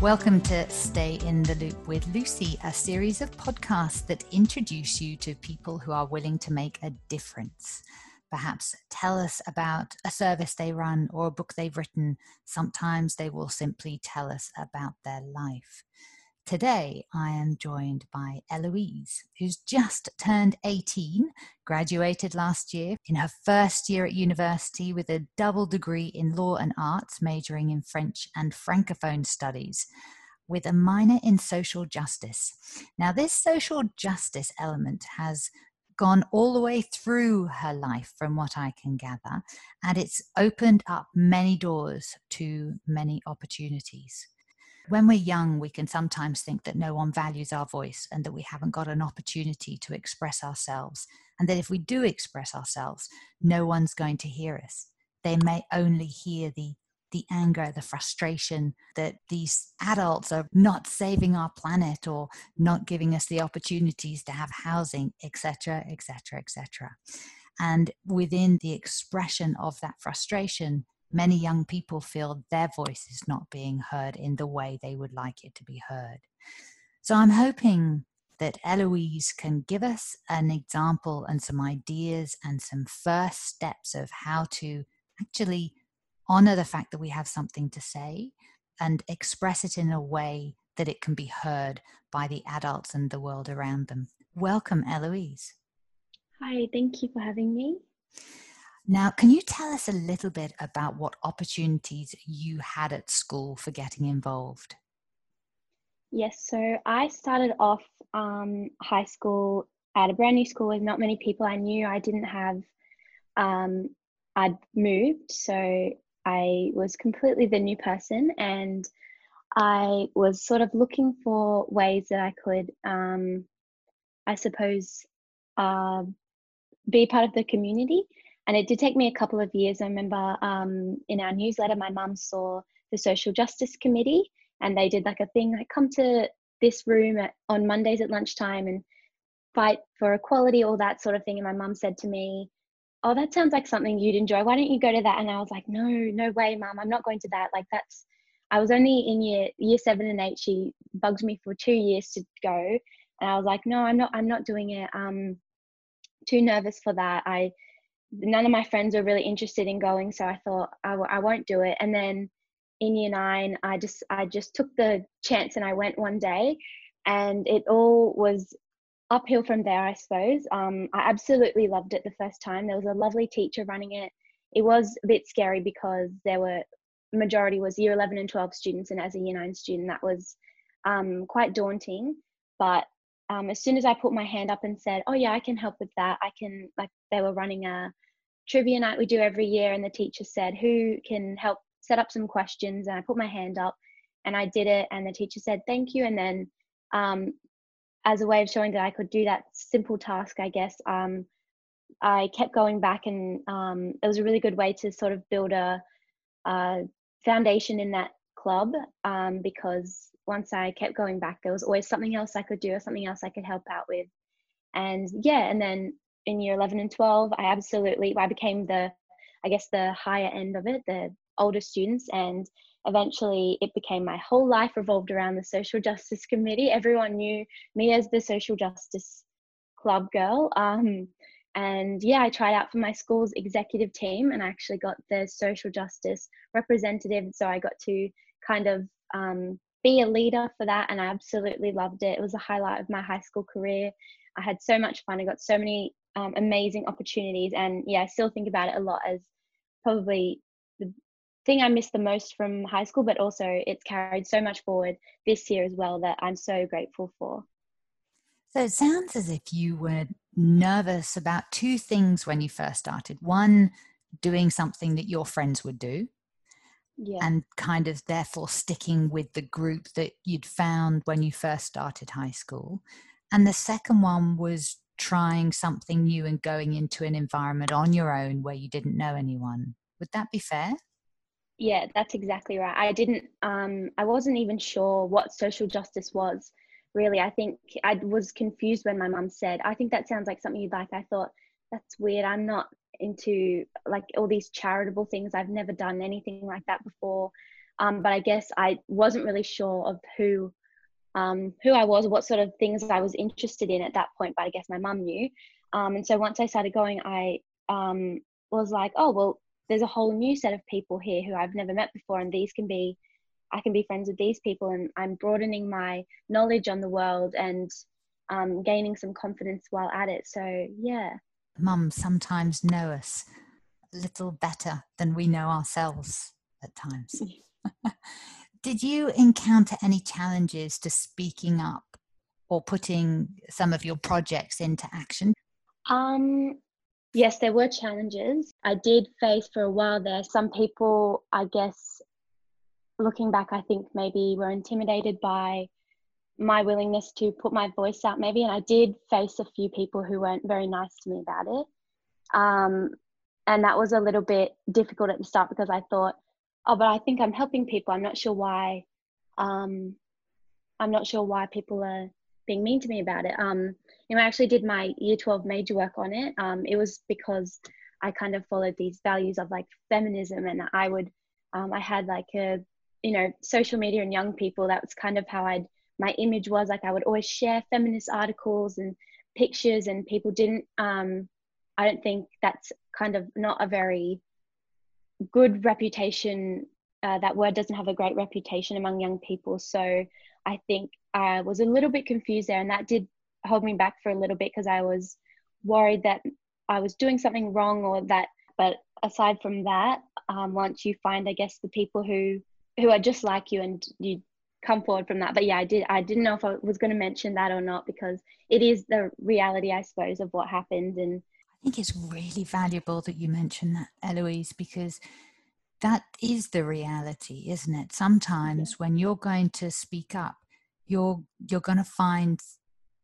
Welcome to Stay in the Loop with Lucy, a series of podcasts that introduce you to people who are willing to make a difference. Perhaps tell us about a service they run or a book they've written. Sometimes they will simply tell us about their life. Today, I am joined by Eloise, who's just turned 18, graduated last year in her first year at university with a double degree in law and arts, majoring in French and Francophone studies, with a minor in social justice. Now, this social justice element has gone all the way through her life, from what I can gather, and it's opened up many doors to many opportunities when we're young, we can sometimes think that no one values our voice and that we haven't got an opportunity to express ourselves. And that if we do express ourselves, no one's going to hear us. They may only hear the the anger, the frustration that these adults are not saving our planet or not giving us the opportunities to have housing, etc., etc., etc. And within the expression of that frustration, many young people feel their voice is not being heard in the way they would like it to be heard. So I'm hoping that Eloise can give us an example and some ideas and some first steps of how to actually honor the fact that we have something to say and express it in a way that it can be heard by the adults and the world around them. Welcome, Eloise. Hi, thank you for having me. Now, can you tell us a little bit about what opportunities you had at school for getting involved? Yes, so I started off um, high school at a brand new school with not many people I knew. I didn't have, um, I'd moved, so I was completely the new person, and I was sort of looking for ways that I could, um, I suppose, uh, be part of the community. And it did take me a couple of years. I remember um, in our newsletter, my mum saw the Social Justice Committee, and they did like a thing like, come to this room at, on Mondays at lunchtime and fight for equality, all that sort of thing. And my mum said to me, Oh, that sounds like something you'd enjoy. Why don't you go to that? And I was like, No, no way, mum. I'm not going to that. Like, that's, I was only in year, year seven and eight. She bugged me for two years to go. And I was like, No, I'm not, I'm not doing it. Um, too nervous for that. I, none of my friends were really interested in going so i thought I w- I won't do it. And then in year nine i just i just took the chance and i went one day and it all was uphill from there i suppose. Um, i absolutely loved it the first time. There was a lovely teacher running it. It was a bit scary because there were majority was year 11 and 12 students and as a year 9 student that was um, quite daunting. But um, as soon as I put my hand up and said, "Oh yeah, I can help with that," I can like they were running a trivia night we do every year, and the teacher said, "Who can help set up some questions?" And I put my hand up, and I did it, and the teacher said, "Thank you," and then um, as a way of showing that I could do that simple task, I guess um, I kept going back, and um, it was a really good way to sort of build a, a foundation in that club um, because once I kept going back, there was always something else I could do or something else I could help out with. And yeah, and then in year 11 and 12, I absolutely, I became the, I guess, the higher end of it, the older students. And eventually it became my whole life revolved around the social justice committee. Everyone knew me as the social justice club girl. Um, and yeah, I tried out for my school's executive team and I actually got the social justice representative. So I got to kind of um, be a leader for that and I absolutely loved it. It was a highlight of my high school career. I had so much fun. I got so many um, amazing opportunities and yeah, I still think about it a lot as probably the thing I miss the most from high school, but also it's carried so much forward this year as well that I'm so grateful for. So it sounds as if you were nervous about two things when you first started. One, doing something that your friends would do, yeah. and kind of therefore sticking with the group that you'd found when you first started high school. And the second one was trying something new and going into an environment on your own where you didn't know anyone. Would that be fair? Yeah, that's exactly right. I didn't, um, I wasn't even sure what social justice was really. I think I was confused when my mum said, I think that sounds like something you'd like. I thought, that's weird. I'm not into like all these charitable things. I've never done anything like that before. Um, but I guess I wasn't really sure of who um, who I was, what sort of things I was interested in at that point. But I guess my mum knew. Um, and so once I started going, I um, was like, oh well, there's a whole new set of people here who I've never met before, and these can be I can be friends with these people, and I'm broadening my knowledge on the world and um, gaining some confidence while at it. So yeah, mums sometimes know us a little better than we know ourselves at times. Did you encounter any challenges to speaking up or putting some of your projects into action? Um, yes, there were challenges. I did face for a while there. Some people, I guess, looking back, I think maybe were intimidated by my willingness to put my voice out, maybe. And I did face a few people who weren't very nice to me about it. Um, and that was a little bit difficult at the start because I thought, oh, but I think I'm helping people. I'm not sure why. Um, I'm not sure why people are being mean to me about it. Um, you know, I actually did my year 12 major work on it. Um, it was because I kind of followed these values of like feminism, and I would, um, I had like a, you know, social media and young people. That was kind of how I'd my image was like. I would always share feminist articles and pictures, and people didn't. Um, I don't think that's kind of not a very good reputation. Uh, that word doesn't have a great reputation among young people. So I think I was a little bit confused there, and that did hold me back for a little bit because I was worried that I was doing something wrong or that. But aside from that, um, once you find, I guess, the people who who are just like you and you come forward from that. But yeah, I did. I didn't know if I was going to mention that or not because it is the reality, I suppose, of what happened and I think it's really valuable that you mention that, Eloise, because that is the reality, isn't it? Sometimes yeah. when you're going to speak up, you're you're going to find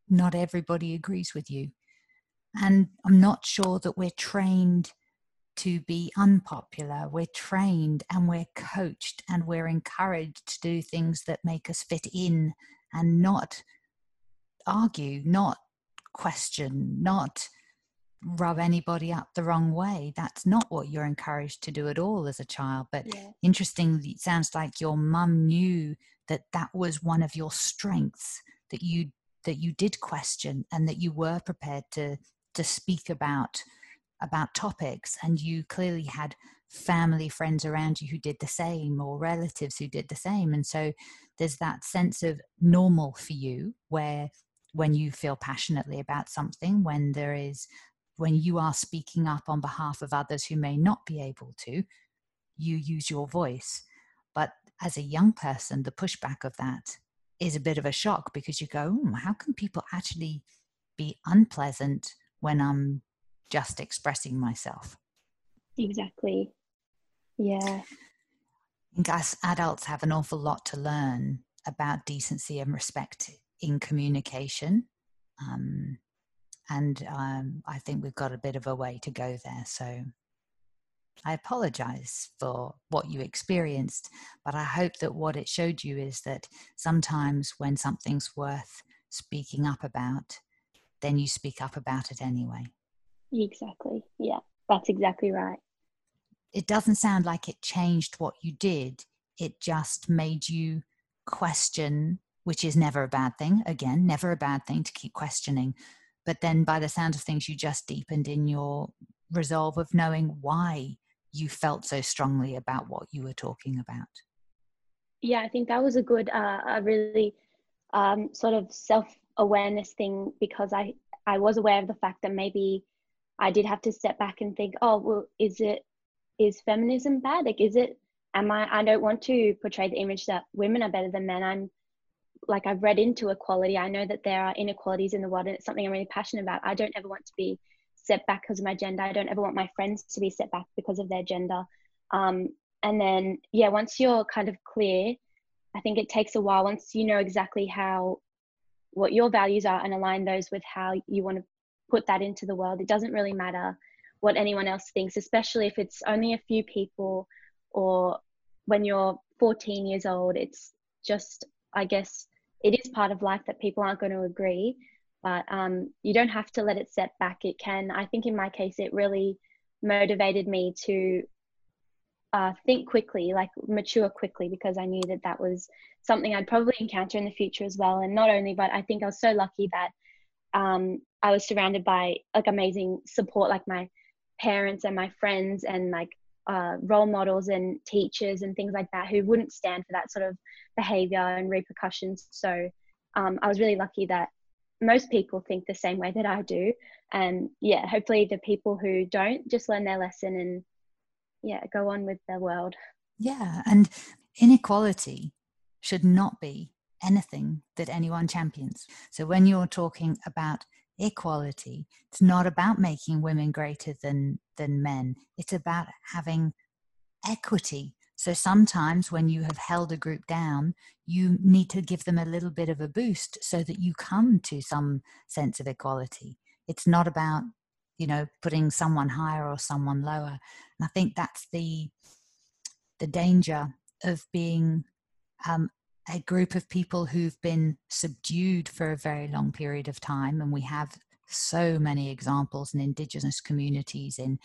not everybody agrees with you. And I'm not sure that we're trained to be unpopular. We're trained and we're coached and we're encouraged to do things that make us fit in and not argue, not question, not rub anybody up the wrong way. That's not what you're encouraged to do at all as a child. But yeah. interestingly, it sounds like your mum knew that that was one of your strengths that you that you did question and that you were prepared to to speak about about topics and you clearly had family friends around you who did the same or relatives who did the same and so there's that sense of normal for you where when you feel passionately about something when there is when you are speaking up on behalf of others who may not be able to, you use your voice. But as a young person, the pushback of that is a bit of a shock because you go, oh, how can people actually be unpleasant when I'm just expressing myself? Exactly. Yeah. I think us adults have an awful lot to learn about decency and respect in communication. Um, and um, I think we've got a bit of a way to go there. So I apologize for what you experienced, but I hope that what it showed you is that sometimes when something's worth speaking up about, then you speak up about it anyway. Exactly. Yeah, that's exactly right. It doesn't sound like it changed what you did, it just made you question, which is never a bad thing. Again, never a bad thing to keep questioning but then by the sound of things you just deepened in your resolve of knowing why you felt so strongly about what you were talking about yeah i think that was a good uh, a really um, sort of self-awareness thing because i i was aware of the fact that maybe i did have to step back and think oh well is it is feminism bad like is it am i i don't want to portray the image that women are better than men i'm like I've read into equality. I know that there are inequalities in the world and it's something I'm really passionate about. I don't ever want to be set back because of my gender. I don't ever want my friends to be set back because of their gender. Um, and then, yeah, once you're kind of clear, I think it takes a while once you know exactly how what your values are and align those with how you want to put that into the world. It doesn't really matter what anyone else thinks, especially if it's only a few people or when you're 14 years old. It's just, I guess, it is part of life that people aren't going to agree but um, you don't have to let it set back it can i think in my case it really motivated me to uh, think quickly, like mature quickly, because I knew that that was something I'd probably encounter in the future as well. And not only, but I think I was so lucky that um, I was surrounded by like amazing support, like my parents and my friends and like uh, role models and teachers and things like that who wouldn't stand for that sort of behavior and repercussions. So um, I was really lucky that most people think the same way that I do. And yeah, hopefully the people who don't just learn their lesson and yeah, go on with their world. Yeah. And inequality should not be anything that anyone champions. So when you're talking about equality, it's not about making women greater than than men. It's about having equity. So sometimes when you have held a group down, you need to give them a little bit of a boost so that you come to some sense of equality. It's not about, you know, putting someone higher or someone lower. And I think that's the the danger of being um, a group of people who've been subdued for a very long period of time, and we have so many examples in indigenous communities, in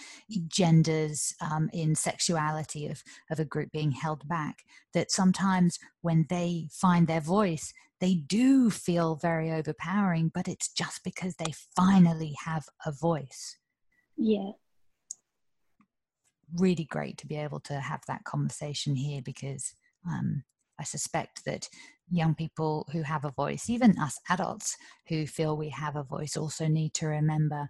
genders, um, in sexuality of, of a group being held back, that sometimes when they find their voice, they do feel very overpowering, but it's just because they finally have a voice. Yeah. Really great to be able to have that conversation here because um, I suspect that young people who have a voice, even us adults who feel we have a voice, also need to remember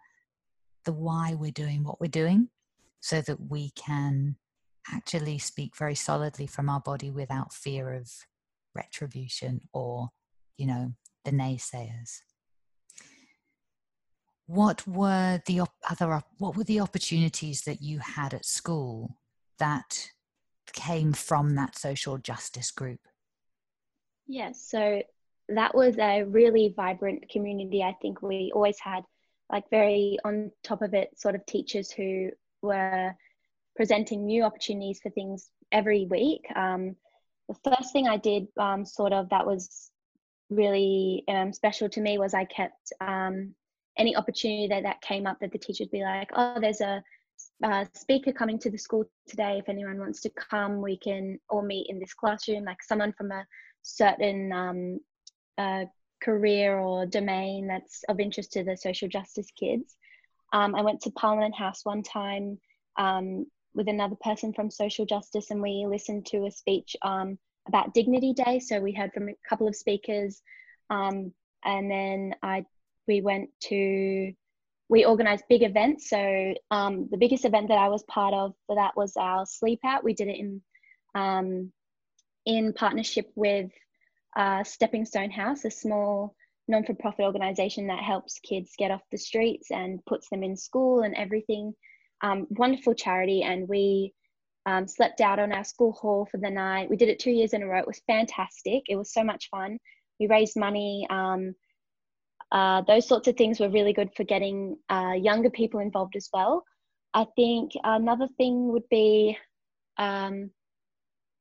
the why we're doing what we're doing so that we can actually speak very solidly from our body without fear of retribution or, you know, the naysayers. What were the op- other op- what were the opportunities that you had at school that came from that social justice group? Yes, so that was a really vibrant community. I think we always had like very on top of it sort of teachers who were presenting new opportunities for things every week. Um, the first thing I did, um, sort of, that was really um, special to me was I kept um, any opportunity that, that came up that the teacher would be like, oh, there's a uh, speaker coming to the school today. If anyone wants to come, we can all meet in this classroom. Like someone from a certain um, uh, career or domain that's of interest to the social justice kids. Um, I went to Parliament House one time um, with another person from social justice, and we listened to a speech um, about Dignity Day. So we heard from a couple of speakers, um, and then I we went to we organized big events. So um, the biggest event that I was part of for that was our sleep out. We did it in um, in partnership with uh, Stepping Stone House, a small non-for-profit organization that helps kids get off the streets and puts them in school and everything. Um, wonderful charity, and we um, slept out on our school hall for the night. We did it two years in a row. It was fantastic. It was so much fun. We raised money. Uh, those sorts of things were really good for getting uh, younger people involved as well. I think another thing would be um,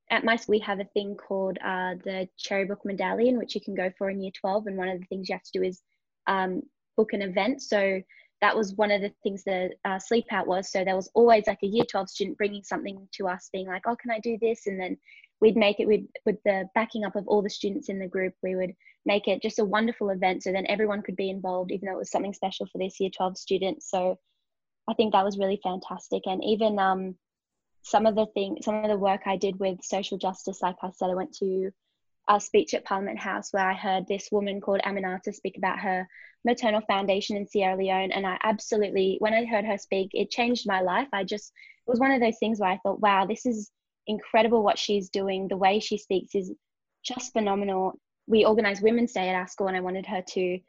at my school we have a thing called uh, the Cherry Book Medallion, which you can go for in year 12. And one of the things you have to do is um, book an event. So that was one of the things that uh, Sleep Out was. So there was always like a year 12 student bringing something to us, being like, oh, can I do this? And then we'd make it with, with the backing up of all the students in the group. We would make it just a wonderful event so then everyone could be involved even though it was something special for this year 12 students. So i think that was really fantastic. And even um, some of the things some of the work i did with social justice like i said i went to a speech at parliament house where i heard this woman called aminata speak about her maternal foundation in sierra leone. And i absolutely when i heard her speak it changed my life. I just it was one of those things where i thought wow this is incredible what she's doing the way she speaks is just phenomenal we organized Women's Day at our school, and I wanted her to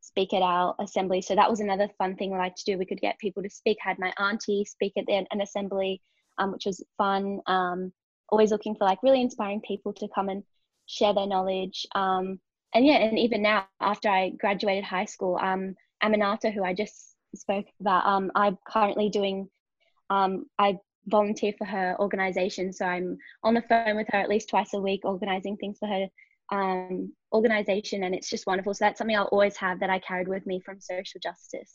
speak at our assembly. So that was another fun thing we like to do. We could get people to speak. I had my auntie speak at an assembly, um, which was fun. Um, always looking for like really inspiring people to come and share their knowledge. Um, and yeah, and even now after I graduated high school, um, Aminata, who I just spoke about, um, I'm currently doing. Um, I volunteer for her organization, so I'm on the phone with her at least twice a week, organizing things for her um, organization and it's just wonderful so that's something i'll always have that i carried with me from social justice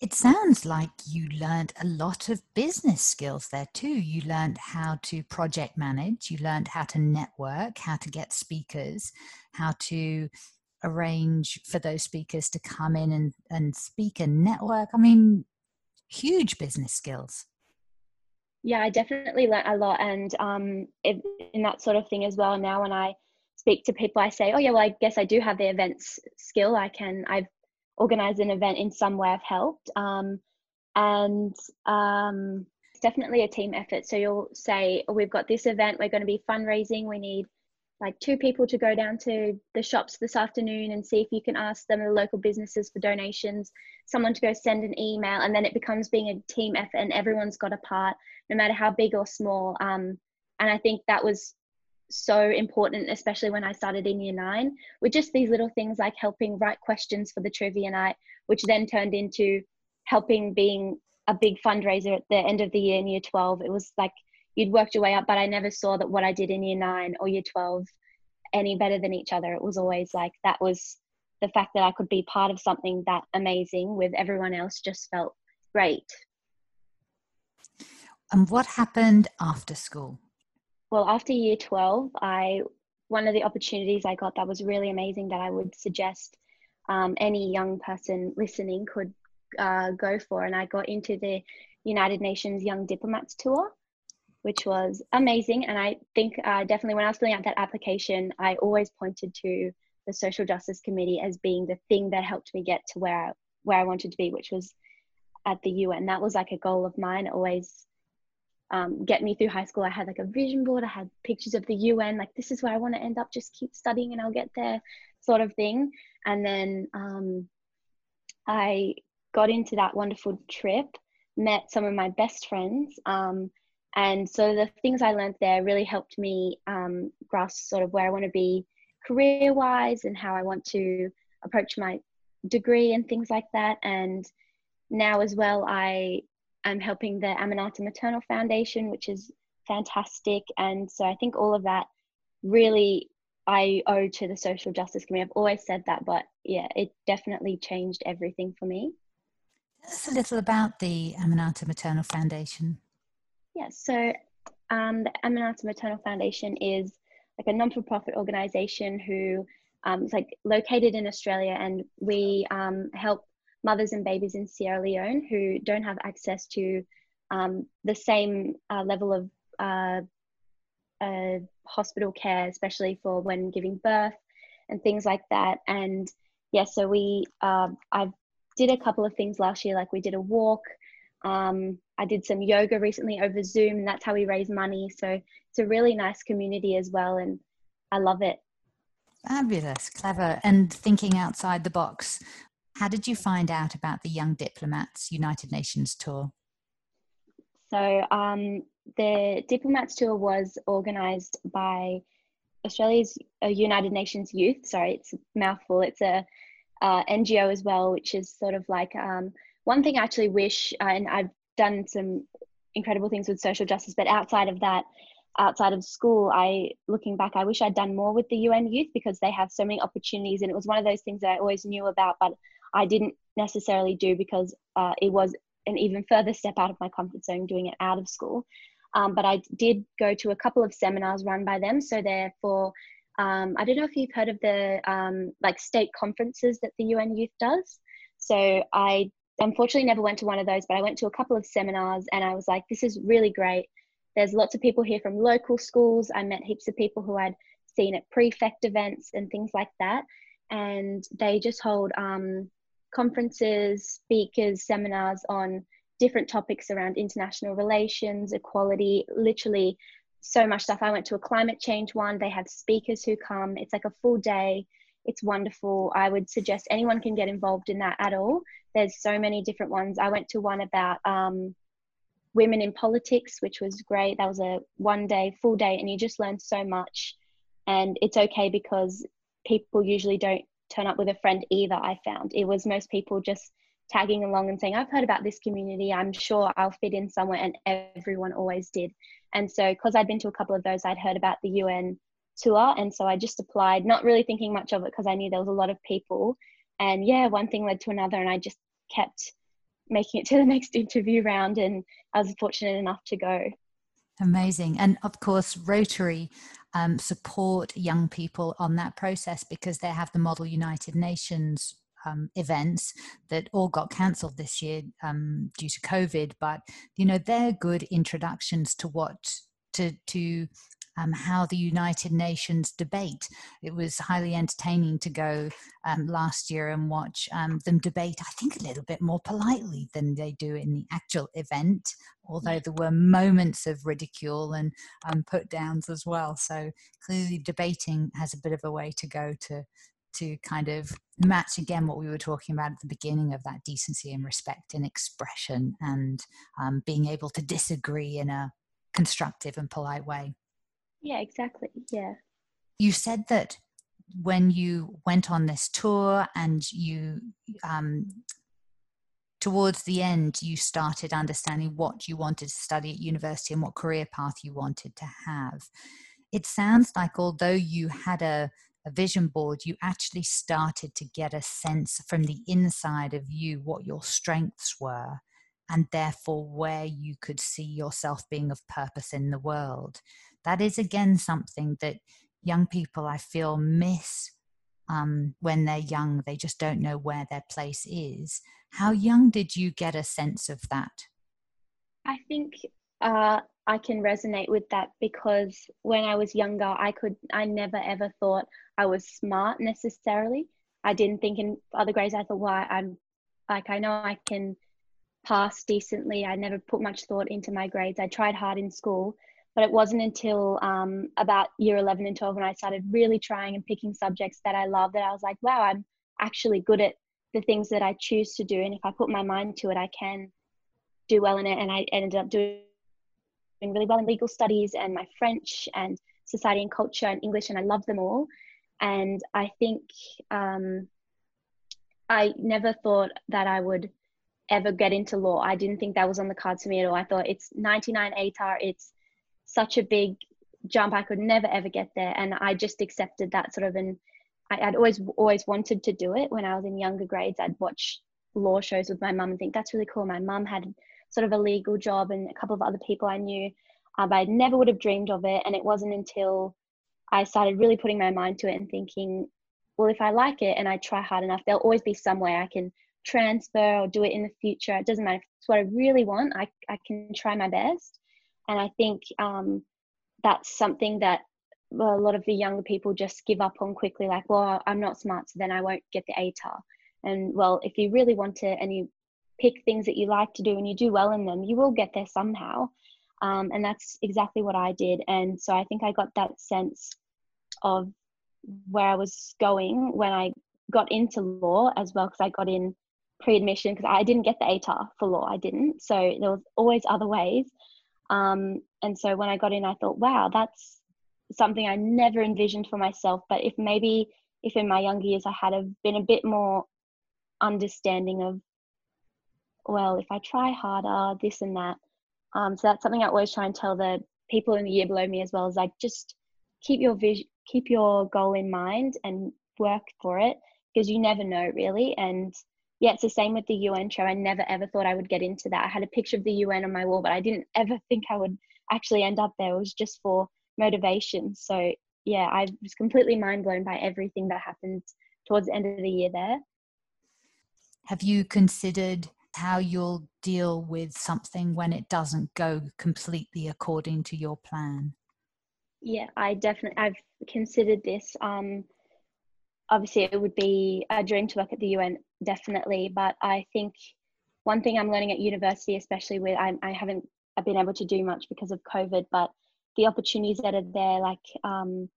It sounds like you learned a lot of business skills there too. You learned how to project manage, you learned how to network, how to get speakers, how to arrange for those speakers to come in and, and speak and network. I mean, huge business skills. Yeah, I definitely learned a lot. And um, it, in that sort of thing as well, now when I speak to people, I say, oh, yeah, well, I guess I do have the events skill. I can, I've organized an event in some way I've helped. Um, and um, it's definitely a team effort. So you'll say, oh, we've got this event, we're going to be fundraising, we need like two people to go down to the shops this afternoon and see if you can ask them the local businesses for donations someone to go send an email and then it becomes being a team effort and everyone's got a part no matter how big or small um, and i think that was so important, especially when I started in year nine, with just these little things like helping write questions for the trivia night, which then turned into helping being a big fundraiser at the end of the year in year 12. It was like you'd worked your way up, but I never saw that what I did in year nine or year 12 any better than each other. It was always like that was the fact that I could be part of something that amazing with everyone else just felt great. And what happened after school? well, after year 12, I one of the opportunities I got that was really amazing that I would suggest um, any young person listening could uh, go for. And I got into the United Nations Young Diplomats Tour, which was amazing. And I think uh, definitely when I was filling out that application, I always pointed to the Social Justice Committee as being the thing that helped me get to where I, where I wanted to be, which was at the UN. That was like a goal of mine, always um, get me through high school. I had like a vision board. I had pictures of the UN, like this is where I want to end up. Just keep studying and I'll get there, sort of thing. And then um, I got into that wonderful trip, met some of my best friends, um, and so the things I learned there really helped me um, grasp sort of where I want to be career-wise and how I want to approach my degree and things like that. And now as well, I I'm helping the Aminata Maternal Foundation, which is fantastic. And so I think all of that really I owe to the social justice committee. I've always said that, but yeah, it definitely changed everything for me. Tell us a little about the Aminata Maternal Foundation. Yeah, so um, the Aminata Maternal Foundation is like a non-for-profit organization who um, is like located in Australia, and we um, help mothers and babies in Sierra Leone who don't have access to um, the same uh, level of uh, uh, hospital care, especially for when giving birth and things like that. And yeah, so we, uh, I did a couple of things last year, like we did a walk. Um, I did some yoga recently over Zoom, and that's how we raise money. So it's a really nice community as well, and I love it. Fabulous, clever, and thinking outside the box. How did you find out about the Young Diplomats United Nations tour? So, um, the Diplomats tour was organised by Australia's uh, United Nations Youth. Sorry, it's a mouthful. It's a uh, NGO as well, which is sort of like um, one thing I actually wish, uh, and I've done some incredible things with social justice, but outside of that, outside of school, I looking back, I wish I'd done more with the UN youth because they have so many opportunities, and it was one of those things that I always knew about, but I didn't necessarily do because uh, it was an even further step out of my comfort zone doing it out of school. Um, but I did go to a couple of seminars run by them. So they're for, um, I don't know if you've heard of the um, like state conferences that the UN Youth does. So I unfortunately never went to one of those, but I went to a couple of seminars and I was like, this is really great. There's lots of people here from local schools. I met heaps of people who I'd seen at prefect events and things like that. And they just hold um, conferences, speakers, seminars on different topics around international relations, equality, literally so much stuff. I went to a climate change one. They have speakers who come. It's like a full day. It's wonderful. I would suggest anyone can get involved in that at all. There's so many different ones. I went to one about um, women in politics, which was great. That was a one day, full day, and you just learn so much. And it's okay because people usually don't turn up with a friend either, I found. It was most people just tagging along and saying, I've heard about this community, I'm sure I'll fit in somewhere. And everyone always did. And so, because I'd been to a couple of those, I'd heard about the UN tour. And so I just applied, not really thinking much of it because I knew there was a lot of people. And yeah, one thing led to another. And I just kept making it to the next interview round, and I was fortunate enough to go. Amazing. And of course, Rotary um, support young people on that process because they have the Model United Nations um, events that all got cancelled this year um, due to COVID. But, you know, they're good introductions to what, to, to um, how the United Nations debate. It was highly entertaining to go um, last year and watch um, them debate, I think, a little bit more politely than they do in the actual event, although there were moments of ridicule and um, put downs as well. So clearly, debating has a bit of a way to go to. To kind of match again what we were talking about at the beginning of that decency and respect and expression and um, being able to disagree in a constructive and polite way. Yeah, exactly. Yeah. You said that when you went on this tour and you, um, towards the end, you started understanding what you wanted to study at university and what career path you wanted to have. It sounds like although you had a, a vision board, you actually started to get a sense from the inside of you what your strengths were and therefore where you could see yourself being of purpose in the world that is again something that young people I feel miss um, when they're young. They just don't know where their place is. How young did you get a sense of that? I think uh, I can resonate with that because when I was younger, I could, I never ever thought I was smart necessarily. I didn't think in other grades, I thought, why well, I'm like, I know I can pass decently. I never put much thought into my grades. I tried hard in school, but it wasn't until um, about year 11 and 12 when I started really trying and picking subjects that I love that I was like, wow, I'm actually good at the things that I choose to do. And if I put my mind to it, I can do well in it. And I ended up doing really well in legal studies and my French and society and culture and English, and I love them all. And I think um, I never thought that I would ever get into law. I didn't think that was on the cards for me at all. I thought it's 99 ATAR, it's such a big jump. I could never ever get there, and I just accepted that sort of. And I, would always always wanted to do it when I was in younger grades. I'd watch law shows with my mum and think that's really cool. My mum had sort of a legal job, and a couple of other people I knew, uh, but I never would have dreamed of it. And it wasn't until I started really putting my mind to it and thinking, well, if I like it and I try hard enough, there'll always be some way I can transfer or do it in the future. It doesn't matter if it's what I really want. I, I can try my best. And I think um, that's something that a lot of the younger people just give up on quickly, like, well, I'm not smart, so then I won't get the ATAR. And well, if you really want to and you pick things that you like to do and you do well in them, you will get there somehow. Um, and that's exactly what I did. And so I think I got that sense of where I was going when I got into law as well, because I got in pre admission because I didn't get the ATAR for law. I didn't. So there was always other ways. Um, and so when I got in, I thought, wow, that's something I never envisioned for myself. But if maybe if in my younger years I had have been a bit more understanding of, well, if I try harder, this and that. Um, so that's something I always try and tell the people in the year below me as well. Is like just keep your vision, keep your goal in mind, and work for it because you never know really. And yeah, it's the same with the UN show. I never ever thought I would get into that. I had a picture of the UN on my wall, but I didn't ever think I would actually end up there. It was just for motivation. So yeah, I was completely mind blown by everything that happened towards the end of the year there. Have you considered how you'll deal with something when it doesn't go completely according to your plan? Yeah, I definitely I've considered this. Um, obviously it would be a dream to work at the UN definitely but I think one thing I'm learning at university especially with I, I haven't been able to do much because of COVID but the opportunities that are there like um,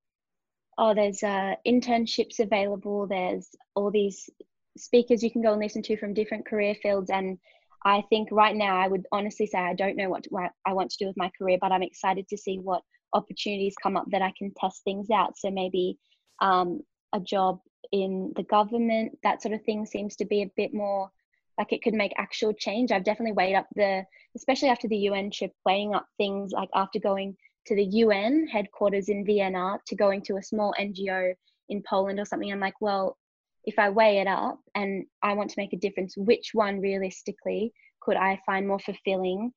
oh there's uh, internships available there's all these speakers you can go and listen to from different career fields and I think right now I would honestly say I don't know what, what I want to do with my career but I'm excited to see what opportunities come up that I can test things out. So maybe um, a job in the government, that sort of thing seems to be a bit more like it could make actual change. I've definitely weighed up the, especially after the UN trip, weighing up things like after going to the UN headquarters in Vienna to going to a small NGO in Poland or something. I'm like, well, if I weigh it up and I want to make a difference, which one realistically could I find more fulfilling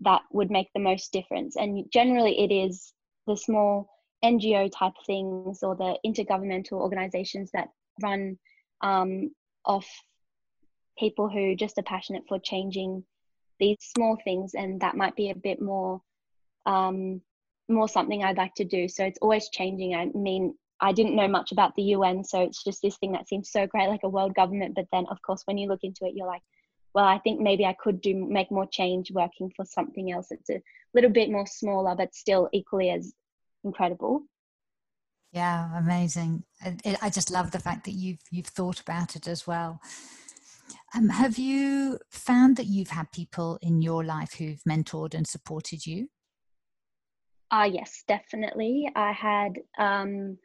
that would make the most difference? And generally, it is the small NGO type things or the intergovernmental organizations that run um, off people who just are passionate for changing these small things, and that might be a bit more um, more something I'd like to do. So it's always changing. I mean, I didn't know much about the UN, so it's just this thing that seems so great, like a world government. But then, of course, when you look into it, you're like, well, I think maybe I could do make more change working for something else. It's a little bit more smaller, but still equally as incredible. Yeah, amazing. I, I just love the fact that you've you've thought about it as well. Um, have you found that you've had people in your life who've mentored and supported you? Ah, uh, yes, definitely. I had um,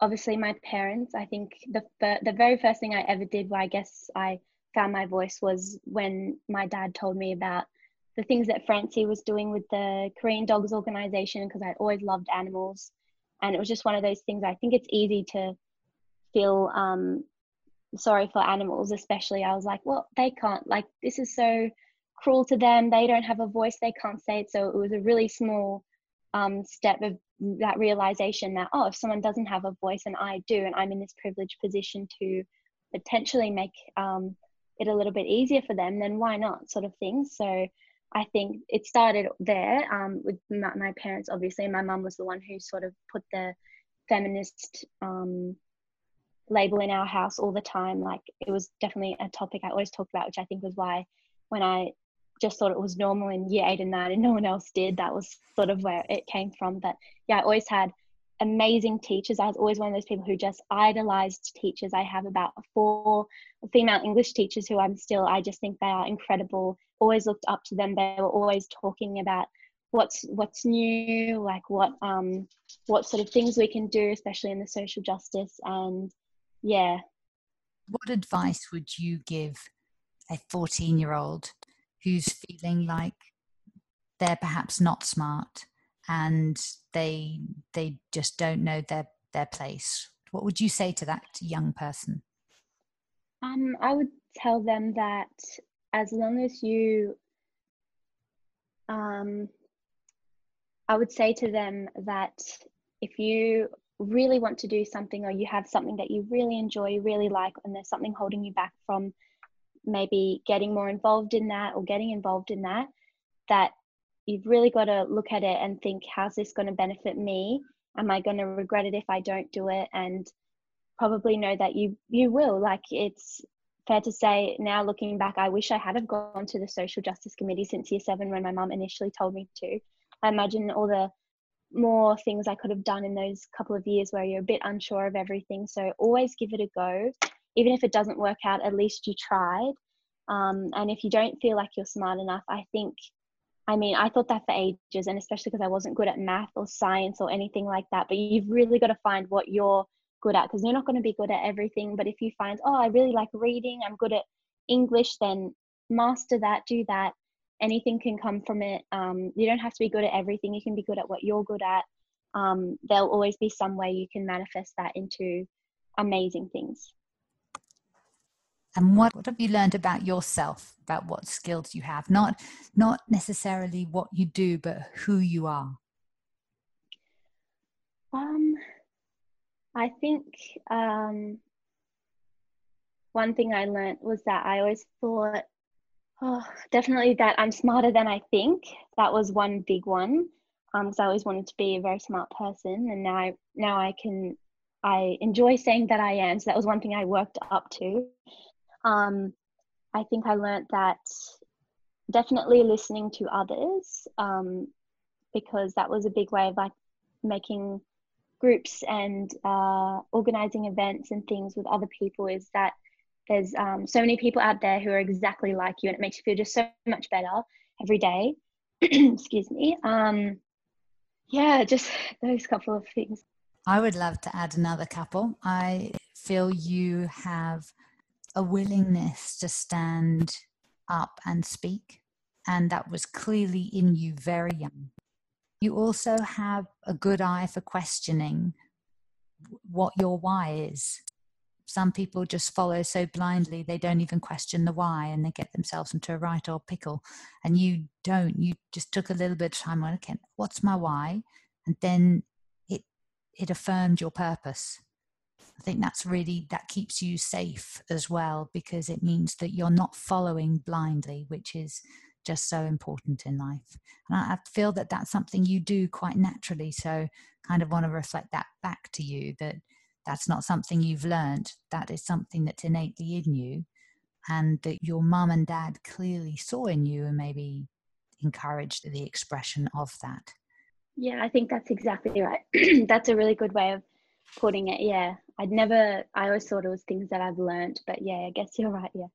obviously my parents. I think the the very first thing I ever did, where I guess I found my voice, was when my dad told me about the things that Francie was doing with the Korean Dogs organization because I'd always loved animals, and it was just one of those things. I think it's easy to feel um, sorry for animals, especially. I was like, well, they can't, like, this is so cruel to them. They don't have a voice, they can't say it. So it was a really small um, step of that realization that, oh, if someone doesn't have a voice and I do, and I'm in this privileged position to potentially make um, it a little bit easier for them, then why not, sort of thing. So I think it started there um, with my, my, parents, obviously. My mum was the one who sort of put the feminist um, label in our house all the time. Like it was definitely a topic I always talked about, which I think was why when I just thought it was normal in year eight and nine and no one else did, that was sort of where it came from. But yeah, I always had amazing teachers. I was always one of those people who just idolized teachers. I have about four female English teachers who I'm still, I just think they are incredible. Always looked up to them. They were always talking about what's what's new, like what um what sort of things we can do, especially in the social justice and yeah. What advice would you give a 14 year old who's feeling like they're perhaps not smart and they they just don't know their their place. What would you say to that young person? Um i would tell them that as long as you um i would say to them that if you really want to do something or you have something that you really enjoy, really like, and there's something holding you back from maybe getting more involved in that or getting involved in that, that you've really got to look at it and think, how's this going to benefit me? Am I going to regret it if I don't do it? And probably know that you you will. Like it's fair to say now looking back, I wish I had have gone to the social justice committee since year seven when my mum initially told me to. I imagine all the more things I could have done in those couple of years where you're a bit unsure of everything. So always give it a go. Even if it doesn't work out, at least you tried. Um, and if you don't feel like you're smart enough, I think, I mean, I thought that for ages, and especially because I wasn't good at math or science or anything like that. But you've really got to find what you're good at because you're not going to be good at everything. But if you find, oh, I really like reading, I'm good at English, then master that, do that, anything can come from it. Um, you don't have to be good at everything. You can be good at what you're good at. Um, there'll always be some way you can manifest that into amazing things. And what, what have you learned about yourself, about what skills you have? Not not necessarily what you do, but who you are. Um, I think um, one thing I learned was that I always thought Oh, definitely that I'm smarter than I think. That was one big one. Um, because I always wanted to be a very smart person, and now I now I can I enjoy saying that I am. So that was one thing I worked up to. Um, I think I learned that definitely listening to others, um, because that was a big way of like making groups and uh, organizing events and things with other people. Is that there's um, so many people out there who are exactly like you and it makes you feel just so much better every day. Excuse me. Um, yeah just those couple of things. I would love to add another couple. I feel you have a mm. willingness to stand up and speak and that was clearly in you very young. You also have a good eye for questioning what your why is. Some people just follow so blindly they don't even question the why and they get themselves into a right old pickle. And you don't. You just took a little bit of time on okay what's my why? And then it it affirmed your purpose think that's really that keeps you safe as well because it means that you're not following blindly which is just so important in life. And i feel that that's something you do quite naturally so kind of want to reflect that back to you that that's not something you've learned. That is something that's innately in you and that your mum and dad clearly saw in you and maybe encouraged the expression of that. Yeah i think that's exactly right. That's a really good way of putting it yeah i'd never i always thought it was things that i've learned but yeah i guess you're right yeah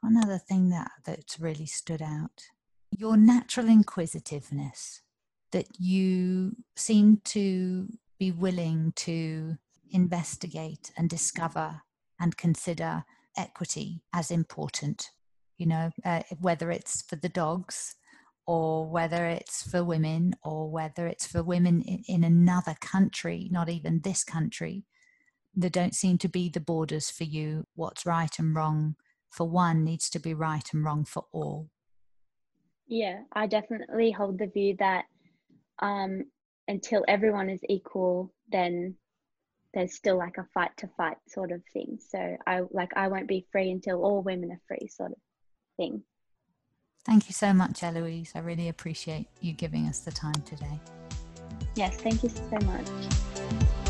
one other thing that that's really stood out your natural inquisitiveness that you seem to be willing to investigate and discover and consider equity as important. You know, uh, whether it's for the dogs or whether it's for women or whether it's for women in, in another country, not even this country, there don't seem to be the borders for you. What's right and wrong for one needs to be right and wrong for all. Yeah, I definitely hold the view that um, until everyone is equal, then there's still like a fight to fight sort of thing. So I like I won't be free until all women are free sort of thing. Thank you so much, Eloise. I really appreciate you giving us the time today. Yes, thank you so much.